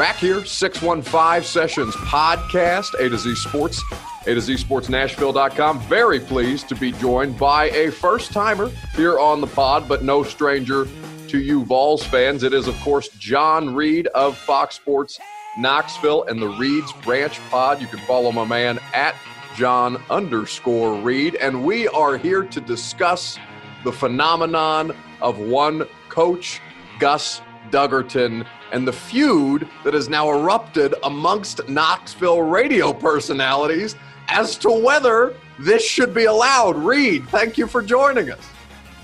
Back here, 615 Sessions Podcast, A to Z Sports, A to Z Sports Nashville.com. Very pleased to be joined by a first timer here on the pod, but no stranger to you Vols fans. It is, of course, Jon Reed of Fox Sports Knoxville and the Reed's Ranch Pod. You can follow my man at Jon underscore Reed. And we are here to discuss the phenomenon of one coach, Gus Duggerton and the feud that has now erupted amongst Knoxville radio personalities as to whether this should be allowed. Reed, thank you for joining us.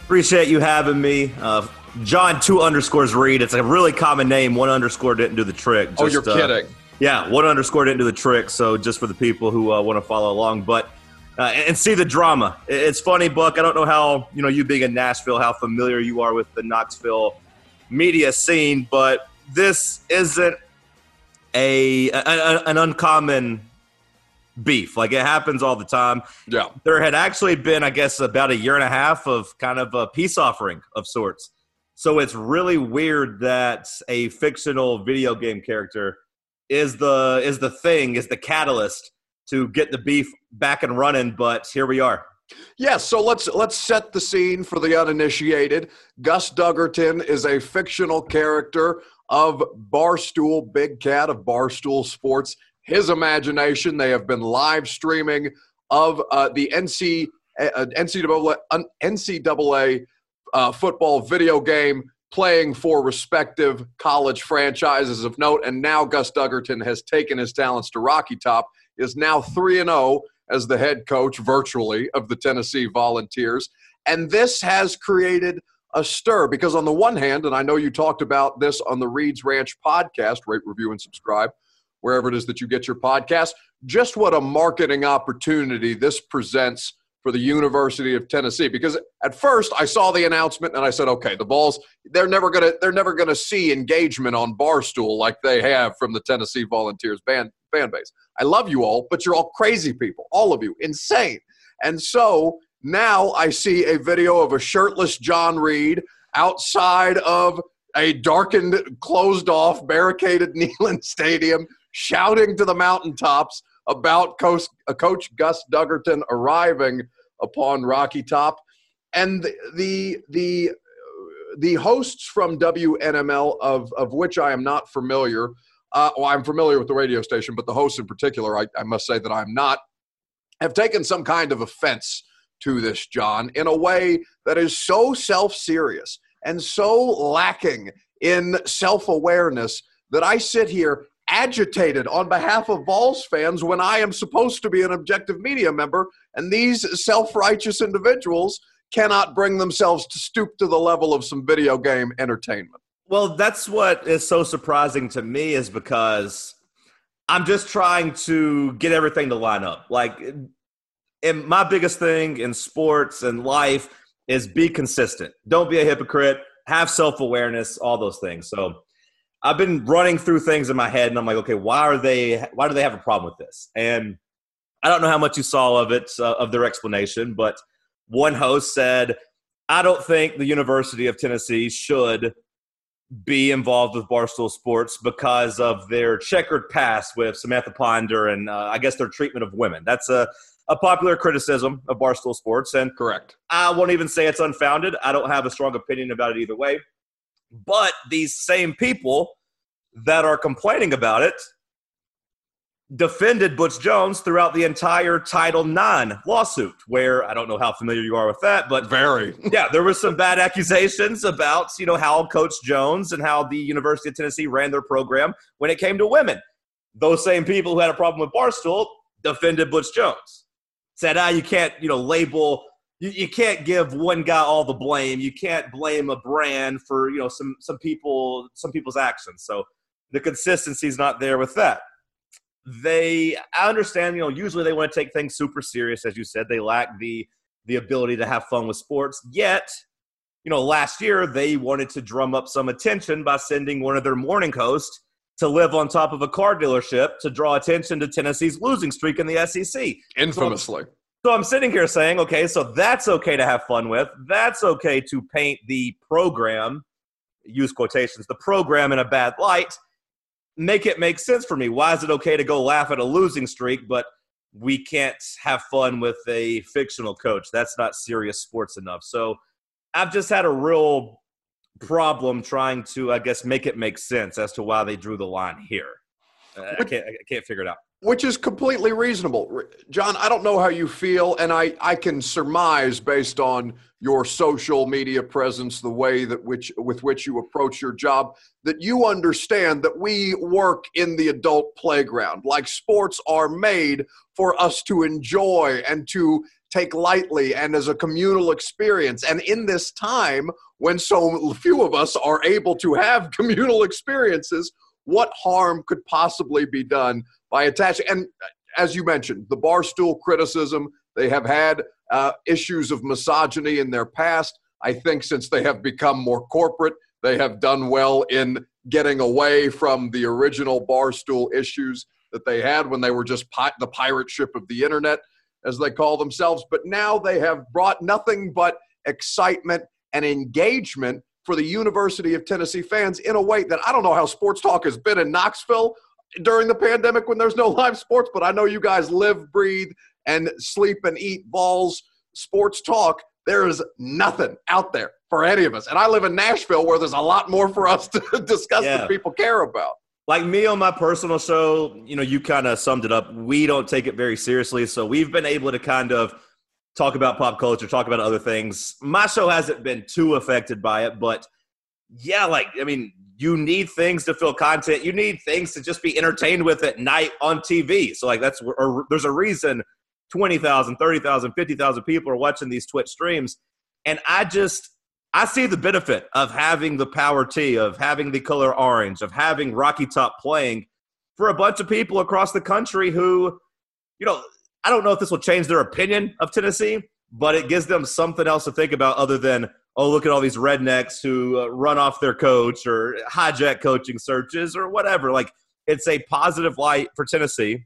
Appreciate you having me. Uh, Jon two underscores Reed. It's a really common name. One underscore didn't do the trick. Just, oh, you're uh, kidding. Yeah, one underscore didn't do the trick. So just for the people who uh, want to follow along, but uh, and see the drama. It's funny, Buck. I don't know how you know you being in Nashville, how familiar you are with the Knoxville media scene, but this isn't a, a, an uncommon beef. Like it happens all the time. Yeah. There had actually been, I guess, about a year and a half of kind of a peace offering of sorts. So it's really weird that a fictional video game character is the is the thing, is the catalyst to get the beef back and running, but here we are. Yes, so let's let's set the scene for the uninitiated. Gus Duggerton is a fictional character of Barstool Big Cat of Barstool Sports. His imagination. They have been live streaming of uh, the NC, uh, NCAA, NCAA uh, football video game playing for respective college franchises of note. And now Gus Duggerton has taken his talents to Rocky Top, is now 3 and 0 as the head coach virtually of the Tennessee Volunteers. And this has created a stir because, on the one hand, and I know you talked about this on the Reed's Ranch podcast, rate, review, and subscribe, wherever it is that you get your podcast, just what a marketing opportunity this presents for the University of Tennessee. Because at first I saw the announcement and I said, okay, the Vols, they're never gonna they're never gonna see engagement on Barstool like they have from the Tennessee Volunteers band fan base. I love you all, but you're all crazy people, all of you, insane. And so now I see a video of a shirtless Jon Reed outside of a darkened, closed off, barricaded Neyland Stadium, shouting to the mountaintops about Coach, uh, Coach Gus Duggerton arriving upon Rocky Top. And the, the, the, the hosts from WNML, of, of which I am not familiar, uh, well, I'm familiar with the radio station, but the hosts in particular, I, I must say that I'm not, have taken some kind of offense to this, Jon, in a way that is so self serious and so lacking in self awareness that I sit here agitated on behalf of Vols fans when I am supposed to be an objective media member, and these self righteous individuals cannot bring themselves to stoop to the level of some video game entertainment. Well, that's what is so surprising to me is because I'm just trying to get everything to line up. Like and my biggest thing in sports and life is be consistent. Don't be a hypocrite. Have self awareness. All those things. So I've been running through things in my head, and I'm like, okay, why are they? Why do they have a problem with this? And I don't know how much you saw of it uh, of their explanation, but one host said, "I don't think the University of Tennessee should." be involved with Barstool Sports because of their checkered past with Samantha Ponder and uh, I guess their treatment of women. That's a a popular criticism of Barstool Sports. And correct. I won't even say it's unfounded. I don't have a strong opinion about it either way. But these same people that are complaining about it defended Butch Jones throughout the entire Title IX lawsuit, where I don't know how familiar you are with that, but very. yeah, there were some bad accusations about, you know, how Coach Jones and how the University of Tennessee ran their program when it came to women. Those same people who had a problem with Barstool defended Butch Jones. Said, ah, you can't, you know, label you, you can't give one guy all the blame. You can't blame a brand for, you know, some some people some people's actions. So the consistency is not there with that they I understand, you know, usually they want to take things super serious, as you said. They lack the the ability to have fun with sports. Yet, you know, last year they wanted to drum up some attention by sending one of their morning hosts to live on top of a car dealership to draw attention to Tennessee's losing streak in the SEC. Infamously. So, so I'm sitting here saying, okay, so that's okay to have fun with. That's okay to paint the program, use quotations, the program in a bad light make it make sense for me. Why is it okay to go laugh at a losing streak, but we can't have fun with a fictional coach? That's not serious sports enough. So I've just had a real problem trying to, I guess, make it make sense as to why they drew the line here. I can't, I can't figure it out which is completely reasonable. Jon, I don't know how you feel, and I, I can surmise based on your social media presence, the way that which with which you approach your job, that you understand that we work in the adult playground. Like sports are made for us to enjoy and to take lightly and as a communal experience. And in this time when so few of us are able to have communal experiences, what harm could possibly be done by attaching? And as you mentioned, the barstool criticism, they have had uh, issues of misogyny in their past. I think since they have become more corporate, they have done well in getting away from the original barstool issues that they had when they were just pi- the pirate ship of the internet, as they call themselves. But now they have brought nothing but excitement and engagement for the University of Tennessee fans in a way that I don't know how sports talk has been in Knoxville during the pandemic when there's no live sports, but I know you guys live, breathe, and sleep and eat Vols sports talk. There is nothing out there for any of us. And I live in Nashville where there's a lot more for us to discuss yeah. that people care about. Like me on my personal show, you know, you kind of summed it up. We don't take it very seriously. So we've been able to kind of talk about pop culture, talk about other things. My show hasn't been too affected by it, but yeah, like I mean, you need things to fill content. You need things to just be entertained with at night on TV. So like that's or there's a reason 20,000, 30,000, 50,000 people are watching these Twitch streams and I just I see the benefit of having the power T, of having the color orange, of having Rocky Top playing for a bunch of people across the country who, you know, I don't know if this will change their opinion of Tennessee, but it gives them something else to think about other than, oh, look at all these rednecks who uh, run off their coach or hijack coaching searches or whatever. Like, it's a positive light for Tennessee.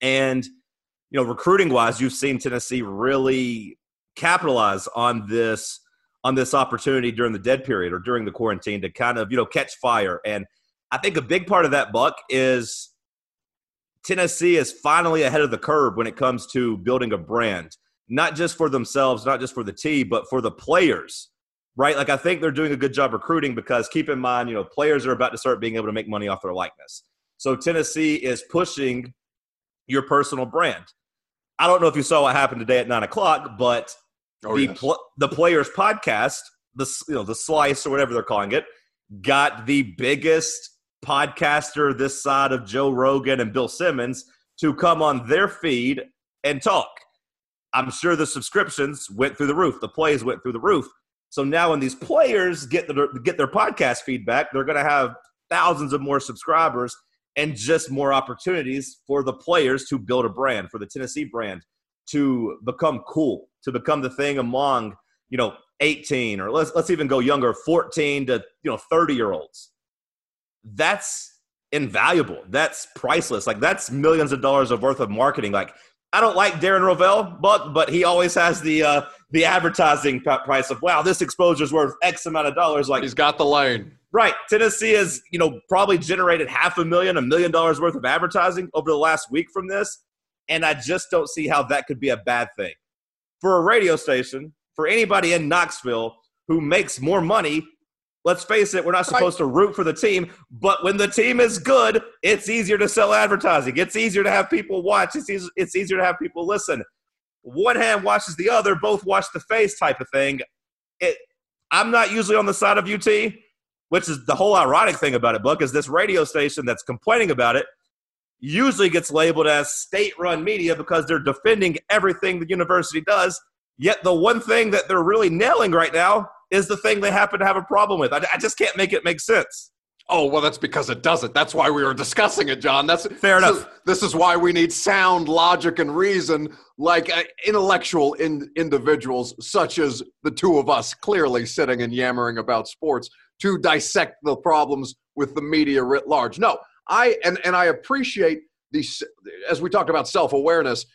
And, you know, recruiting wise, you've seen Tennessee really capitalize on this on this opportunity during the dead period or during the quarantine to kind of you know catch fire and i think a big part of that buck is Tennessee is finally ahead of the curve when it comes to building a brand, not just for themselves, not just for the team, but for the players, right? Like I think they're doing a good job recruiting because keep in mind, you know, players are about to start being able to make money off their likeness. So Tennessee is pushing your personal brand. I don't know if you saw what happened today at nine o'clock, but oh, the yes. pl- the players podcast, the you know the slice or whatever they're calling it, got the biggest podcaster this side of Joe Rogan and Bill Simmons to come on their feed and talk. I'm sure the subscriptions went through the roof, the plays went through the roof. So now when these players get their get their podcast feedback, they're going to have thousands of more subscribers and just more opportunities for the players to build a brand, for the Tennessee brand to become cool, to become the thing among, you know, 18 or let's let's even go younger, 14 to, you know, 30 year olds that's invaluable. That's priceless. Like that's millions of dollars of worth of marketing. Like I don't like Darren Rovell, but but he always has the uh, the advertising price of wow, this exposure is worth X amount of dollars. Like he's got the lane. Right. Tennessee has, you know, probably generated half a million, a million dollars worth of advertising over the last week from this. And I just don't see how that could be a bad thing. For a radio station, for anybody in Knoxville who makes more money let's face it, we're not supposed to root for the team, but when the team is good, it's easier to sell advertising. It's easier to have people watch. It's easier, it's easier to have people listen. One hand washes the other, both wash the face type of thing. It, I'm not usually on the side of UT, which is the whole ironic thing about it, Buck, is this radio station that's complaining about it usually gets labeled as state run media because they're defending everything the university does. Yet the one thing that they're really nailing right now is the thing they happen to have a problem with. I, I just can't make it make sense. Oh, well, that's because it doesn't. That's why we were discussing it, Jon. That's fair this enough. Is, this is why we need sound logic and reason, like uh, intellectual in, individuals, such as the two of us, clearly sitting and yammering about sports, to dissect the problems with the media writ large. No, I and and I appreciate these as we talked about self awareness.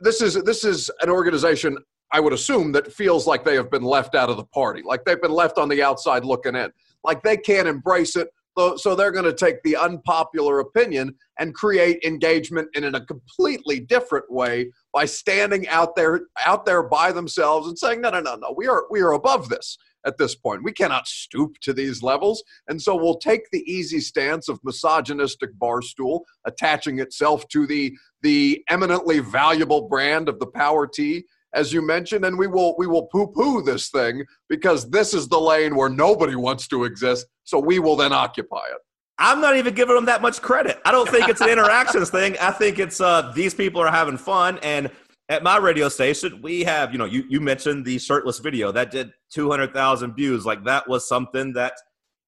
This is this is an organization I would assume, that feels like they have been left out of the party, like they've been left on the outside looking in, like they can't embrace it. So they're going to take the unpopular opinion and create engagement in a completely different way by standing out there, out there by themselves and saying, "No, no, no, no, we are we are above this." at this point. We cannot stoop to these levels. And so we'll take the easy stance of misogynistic barstool, attaching itself to the, the eminently valuable brand of the Power T as you mentioned, and we will we will poo-poo this thing because this is the lane where nobody wants to exist. So we will then occupy it. I'm not even giving them that much credit. I don't think it's an interactions thing. I think it's uh, these people are having fun. And at my radio station, we have, you know, you, you mentioned the shirtless video that did 200,000 views. Like that was something that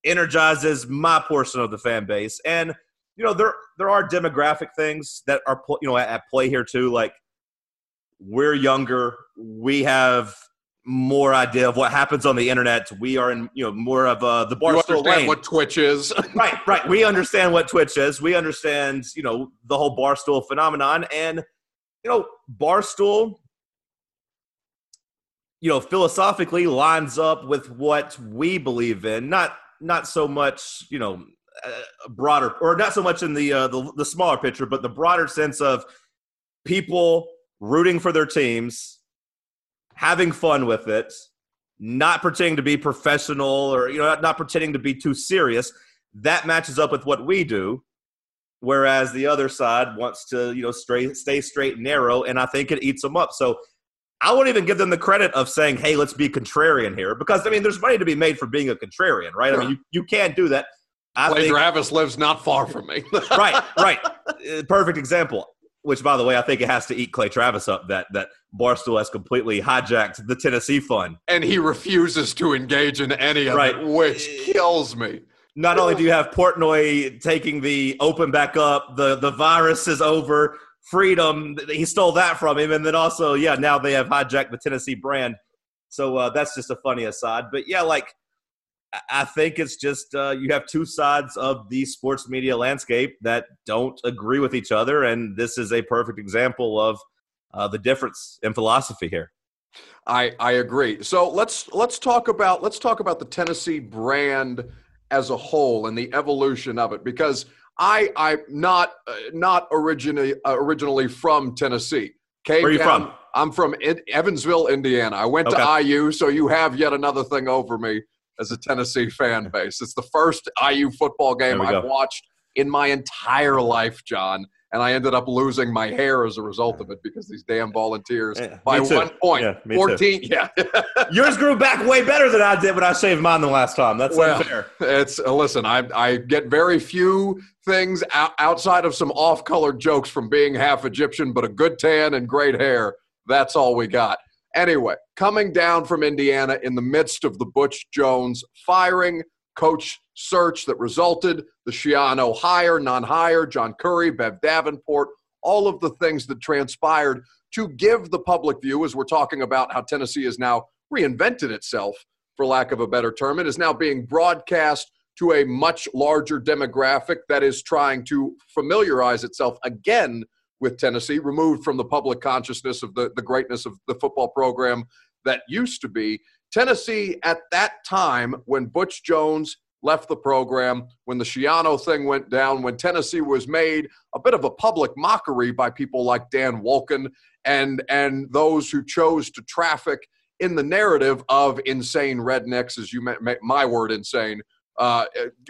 energizes my portion of the fan base. And, you know, there, there are demographic things that are, you know, at, at play here too. Like we're younger. We have more idea of what happens on the internet. We are in, you know, more of uh, the bar. You understand what Twitch is, right? Right. We understand what Twitch is. We understand, you know, the whole barstool phenomenon, and you know, barstool, you know, philosophically lines up with what we believe in. Not not so much, you know, uh, broader or not so much in the, uh, the the smaller picture, but the broader sense of people rooting for their teams, having fun with it, not pretending to be professional or you know not, not pretending to be too serious. That matches up with what we do. Whereas the other side wants to, you know, straight, stay straight and narrow, and I think it eats them up. So I won't even give them the credit of saying, "Hey, let's be contrarian here," because I mean, there's money to be made for being a contrarian, right? Sure. I mean, you, you can't do that. I Clay think, Travis lives not far from me. right, right. Uh, perfect example which by the way, I think it has to eat Clay Travis up that that Barstool has completely hijacked the Tennessee fund. And he refuses to engage in any of right. it, which kills me. Not only do you have Portnoy taking the open back up, the the virus is over, freedom, he stole that from him, and then also, yeah, now they have hijacked the Tennessee brand. So uh, that's just a funny aside. But yeah, like I think it's just uh, you have two sides of the sports media landscape that don't agree with each other, and this is a perfect example of uh, the difference in philosophy here. I I agree. So let's let's talk about let's talk about the Tennessee brand as a whole and the evolution of it because I I'm not uh, not originally uh, originally from Tennessee. Came Where are you down, from? I'm from Evansville, Indiana. I went okay. to IU, so you have yet another thing over me as a Tennessee fan base. It's the first IU football game I've go. watched in my entire life, Jon. And I ended up losing my hair as a result of it because these damn volunteers yeah, by one point, yeah, 14. Too. Yeah. Yours grew back way better than I did when I shaved mine the last time. That's well, unfair. It's, uh, listen, I, I get very few things outside of some off color jokes from being half Egyptian, but a good tan and great hair. That's all we got. Anyway, coming down from Indiana in the midst of the Butch Jones firing, coach search that resulted, the Schiano hire, non hire, John Currie, Bev Davenport, all of the things that transpired to give the public view, as we're talking about how Tennessee has now reinvented itself, for lack of a better term. It is now being broadcast to a much larger demographic that is trying to familiarize itself again with Tennessee, removed from the public consciousness of the, the greatness of the football program that used to be. Tennessee, at that time, when Butch Jones left the program, when the Schiano thing went down, when Tennessee was made a bit of a public mockery by people like Dan Wolken and, and those who chose to traffic in the narrative of insane rednecks, as you met my word, insane, uh,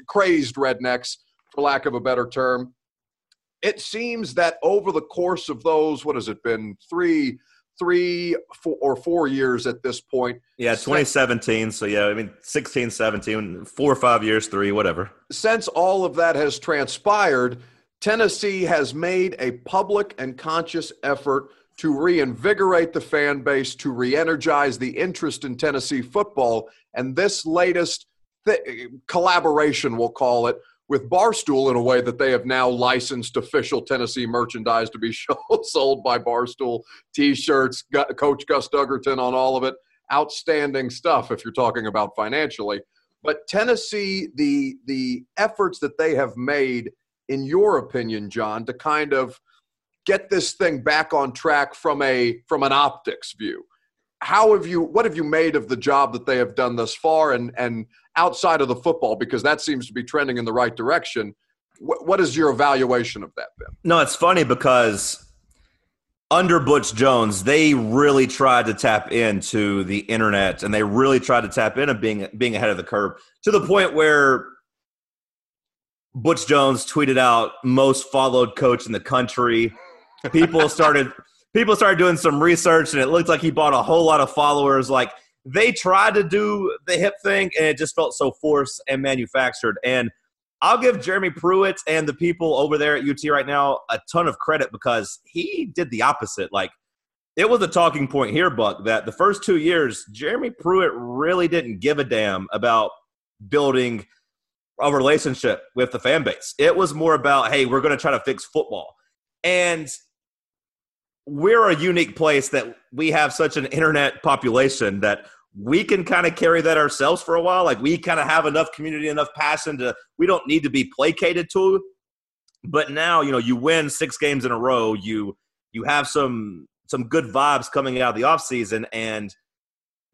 crazed rednecks, for lack of a better term. It seems that over the course of those, what has it been, three, three four, or four years at this point? Yeah, 2017. So, yeah, I mean, 16, 17, four or five years, three, whatever. Since all of that has transpired, Tennessee has made a public and conscious effort to reinvigorate the fan base, to re energize the interest in Tennessee football. And this latest th- collaboration, we'll call it, with Barstool in a way that they have now licensed official Tennessee merchandise to be sold by Barstool t shirts, Coach Gus Duggerton on all of it. Outstanding stuff if you're talking about financially. But Tennessee, the, the efforts that they have made, in your opinion, Jon, to kind of get this thing back on track from a from an optics view how have you what have you made of the job that they have done thus far and and outside of the football because that seems to be trending in the right direction what, what is your evaluation of that Ben? no it's funny because under butch jones they really tried to tap into the internet and they really tried to tap into being being ahead of the curve to the point where butch jones tweeted out most followed coach in the country people started people started doing some research and it looked like he bought a whole lot of followers like they tried to do the hip thing and it just felt so forced and manufactured. And i'll give jeremy pruitt and the people over there at ut right now a ton of credit because he did the opposite. Like it was a talking point here buck that the first two years jeremy pruitt really didn't give a damn about building a relationship with the fan base. It was more about hey we're going to try to fix football. And we're a unique place that we have such an internet population that we can kind of carry that ourselves for a while. Like we kind of have enough community, enough passion to we don't need to be placated to. But now, you know, you win six games in a row, you you have some some good vibes coming out of the offseason and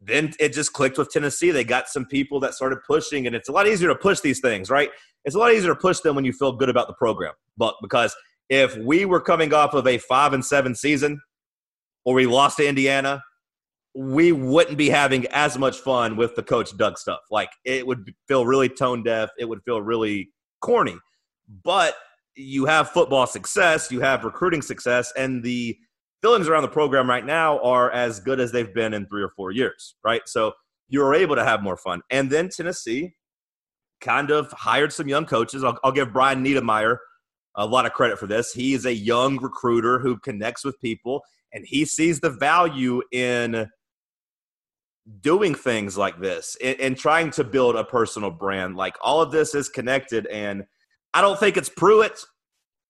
then it just clicked with Tennessee. They got some people that started pushing, and it's a lot easier to push these things, right? It's a lot easier to push them when you feel good about the program. But because if we were coming off of a five and seven season or we lost to Indiana, we wouldn't be having as much fun with the coach Doug stuff. Like it would feel really tone deaf. It would feel really corny. But you have football success, you have recruiting success, and the feelings around the program right now are as good as they've been in three or four years, right? So you're able to have more fun. And then Tennessee kind of hired some young coaches. I'll, I'll give Brian Niedermeyer a lot of credit for this. He is a young recruiter who connects with people and he sees the value in doing things like this and, and, trying to build a personal brand. Like all of this is connected, and I don't think it's Pruitt,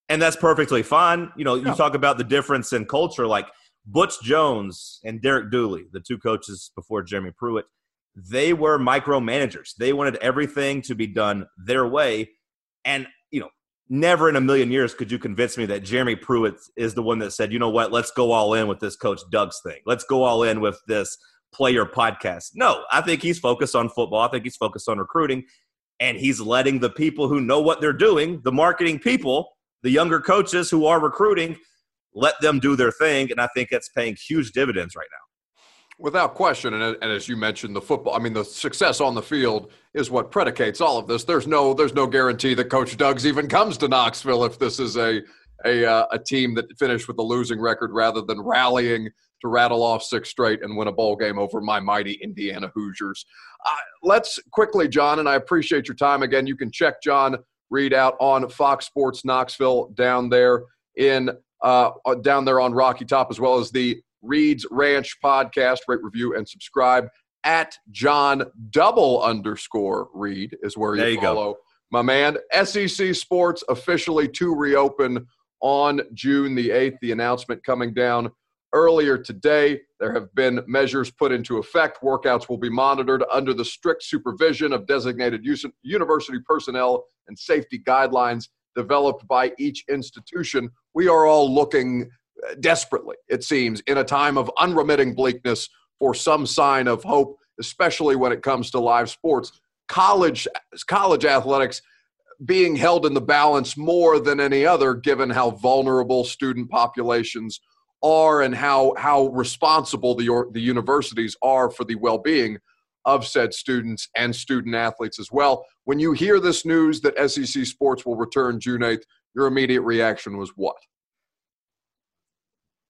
and that's perfectly fine. You know, you talk about the difference in culture, like Butch Jones and Derek Dooley, the two coaches before Jeremy Pruitt. They were micromanagers. They wanted everything to be done their way. And never in a million years could you convince me that Jeremy Pruitt is the one that said, you know what, let's go all in with this Coach Doug's thing. Let's go all in with this player podcast. No, I think he's focused on football. I think he's focused on recruiting. And he's letting the people who know what they're doing, the marketing people, the younger coaches who are recruiting, let them do their thing. And I think it's paying huge dividends right now. Without question, and, and, as you mentioned, the football. I mean, the success on the field is what predicates all of this. There's no, there's no guarantee that Coach Doug's even comes to Knoxville if this is a a, uh, a team that finished with a losing record rather than rallying to rattle off six straight and win a bowl game over my mighty Indiana Hoosiers. Uh, let's quickly, Jon, and I appreciate your time again. You can check Jon Reed out on Fox Sports Knoxville down there in uh, down there on Rocky Top, as well as the Reed's Ranch podcast. Rate, review, and subscribe at Jon double underscore Reed is where you, you follow. Go. My man, SEC Sports officially to reopen on June the 8th. The announcement coming down earlier today. There have been measures put into effect. Workouts will be monitored under the strict supervision of designated university personnel and safety guidelines developed by each institution. We are all looking desperately, it seems, in a time of unremitting bleakness for some sign of hope, especially when it comes to live sports. College, college athletics being held in the balance more than any other, given how vulnerable student populations are and how how responsible the the universities are for the well-being of said students and student athletes as well. When you hear this news that SEC sports will return June 8th, your immediate reaction was what?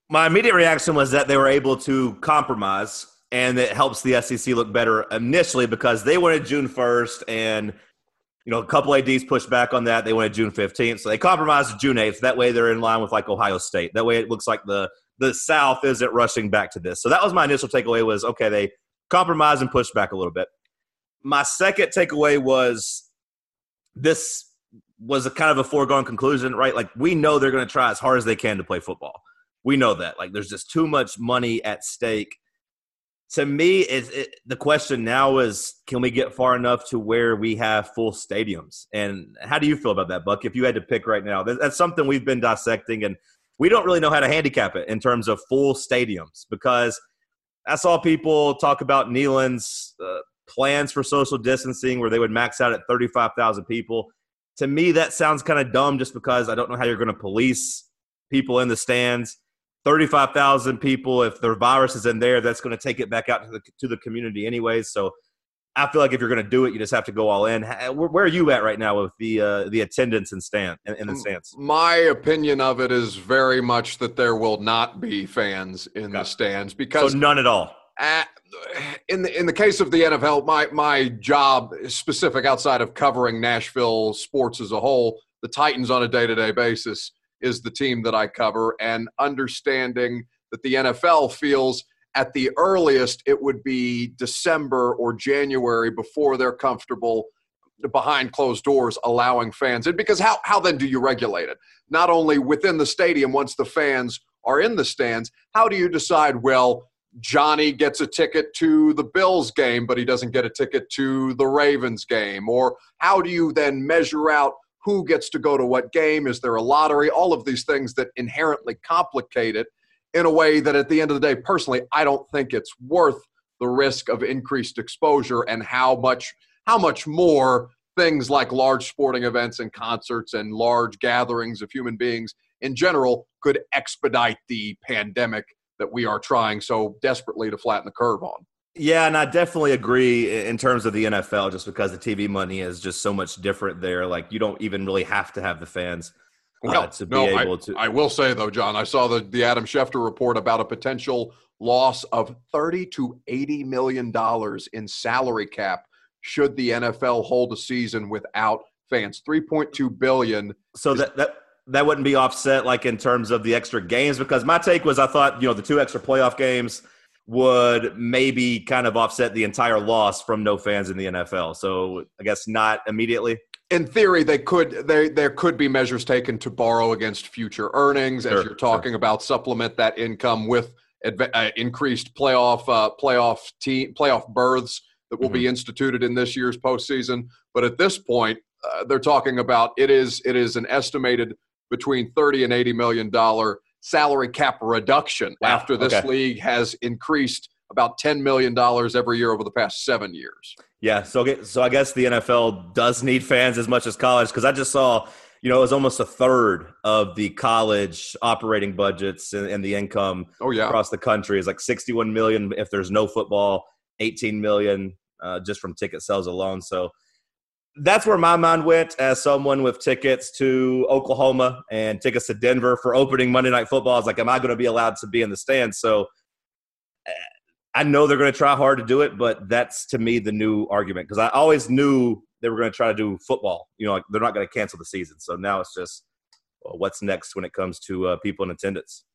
My immediate reaction was that they were able to compromise and it helps the SEC look better initially because they wanted June 1st and you know, a couple ADs pushed back on that. They wanted June 15th. So they compromised June 8th. That way they're in line with like Ohio State. That way it looks like the the South isn't rushing back to this. So that was my initial takeaway was okay, they compromised and pushed back a little bit. My second takeaway was this was a kind of a foregone conclusion, right? Like we know they're going to try as hard as they can to play football. We know that. Like there's just too much money at stake to me, is it, the question now is can we get far enough to where we have full stadiums? And how do you feel about that, Buck? If you had to pick right now, that's something we've been dissecting, and we don't really know how to handicap it in terms of full stadiums because I saw people talk about Neyland's uh, plans for social distancing where they would max out at 35,000 people. To me, that sounds kind of dumb just because I don't know how you're going to police people in the stands. 35,000 people, if the virus is in there, that's going to take it back out to the, to the community anyways. So I feel like if you're going to do it, you just have to go all in. Where, are you at right now with the uh, the attendance and stand in, the stands? My opinion of it is very much that there will not be fans in okay. the stands because so none at all. At, in the in the case of the NFL, my my job specific outside of covering Nashville sports as a whole, the Titans on a day to day basis is the team that I cover, and understanding that the NFL feels at the earliest it would be December or January before they're comfortable behind closed doors allowing fans in. Because how, how then do you regulate it? Not only within the stadium once the fans are in the stands how do you decide well johnny gets a ticket to the bills game but he doesn't get a ticket to the ravens game? Or how do you then measure out who gets to go to what game is there a lottery all of these things that inherently complicate it in a way that at the end of the day personally i don't think it's worth the risk of increased exposure and how much how much more things like large sporting events and concerts and large gatherings of human beings in general could expedite the pandemic that we are trying so desperately to flatten the curve on yeah, and I definitely agree in terms of the NFL, just because the TV money is just so much different there. Like you don't even really have to have the fans uh, to be no, able I, to. I will say though, Jon, I saw the the Adam Schefter report about a potential loss of thirty to eighty million dollars in salary cap should the NFL hold a season without fans. Three point two billion. So is, that that that wouldn't be offset like in terms of the extra games because my take was I thought you know the two extra playoff games would maybe kind of offset the entire loss from no fans in the NFL. So I guess not immediately. In theory, they could. They, there could be measures taken to borrow against future earnings, sure, as you're talking sure. about, supplement that income with uh, increased playoff uh, playoff team playoff berths that will mm-hmm. be instituted in this year's postseason. But at this point, uh, they're talking about it is it is an estimated between thirty and eighty million dollar salary cap reduction wow. after this okay. league has increased about $10 million every year over the past seven years. Yeah, so so I guess the NFL does need fans as much as college because I just saw, you know, it was almost a third of the college operating budgets and, and the income oh, yeah. across the country is like 61 million if there's no football, 18 million uh, just from ticket sales alone. So that's where my mind went as someone with tickets to Oklahoma and tickets to Denver for opening Monday Night Football. I was like, am I going to be allowed to be in the stands? So eh, I know they're going to try hard to do it, but that's to me the new argument because I always knew they were going to try to do football. You know, like they're not going to cancel the season. So now it's just well, what's next when it comes to uh, people in attendance.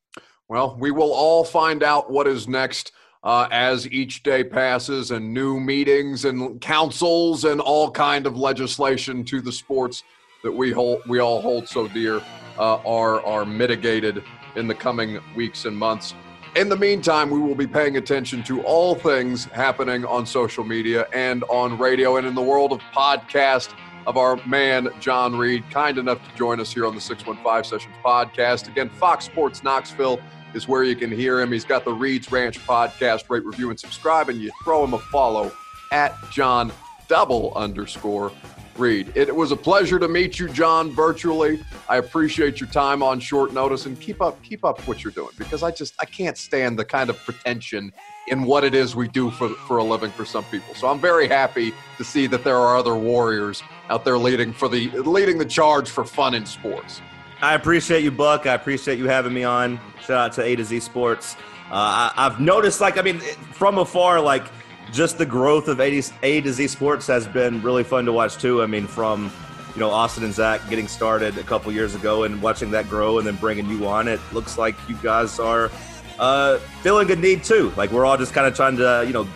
Well, we will all find out what is next uh, as each day passes and new meetings and councils and all kind of legislation to the sports that we hold we all hold so dear uh, are are mitigated in the coming weeks and months. In the meantime, we will be paying attention to all things happening on social media and on radio and in the world of podcast of our man Jon Reed, kind enough to join us here on the 615 Sessions podcast. Again, Fox Sports Knoxville is where you can hear him. He's got the Reed's Ranch podcast. Rate, review, and subscribe, and you throw him a follow at Jon double underscore Reed. It was a pleasure to meet you, Jon, virtually. I appreciate your time on short notice and keep up keep up what you're doing because I just I can't stand the kind of pretension in what it is we do for for a living for some people. So I'm very happy to see that there are other warriors out there leading for the leading the charge for fun in sports. I appreciate you, Buck. I appreciate you having me on. Shout out to A to Z Sports. Uh, I, I've noticed, like, I mean, from afar, like just the growth of A to Z Sports has been really fun to watch too. I mean, from you know Austin and Zach getting started a couple years ago and watching that grow and then bringing you on, it looks like you guys are uh, feeling a need too. Like we're all just kind of trying to you know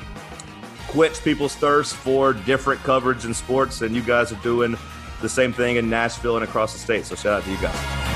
quench people's thirst for different coverage in sports, and you guys are doing the same thing in Nashville and across the state. So shout out to you guys.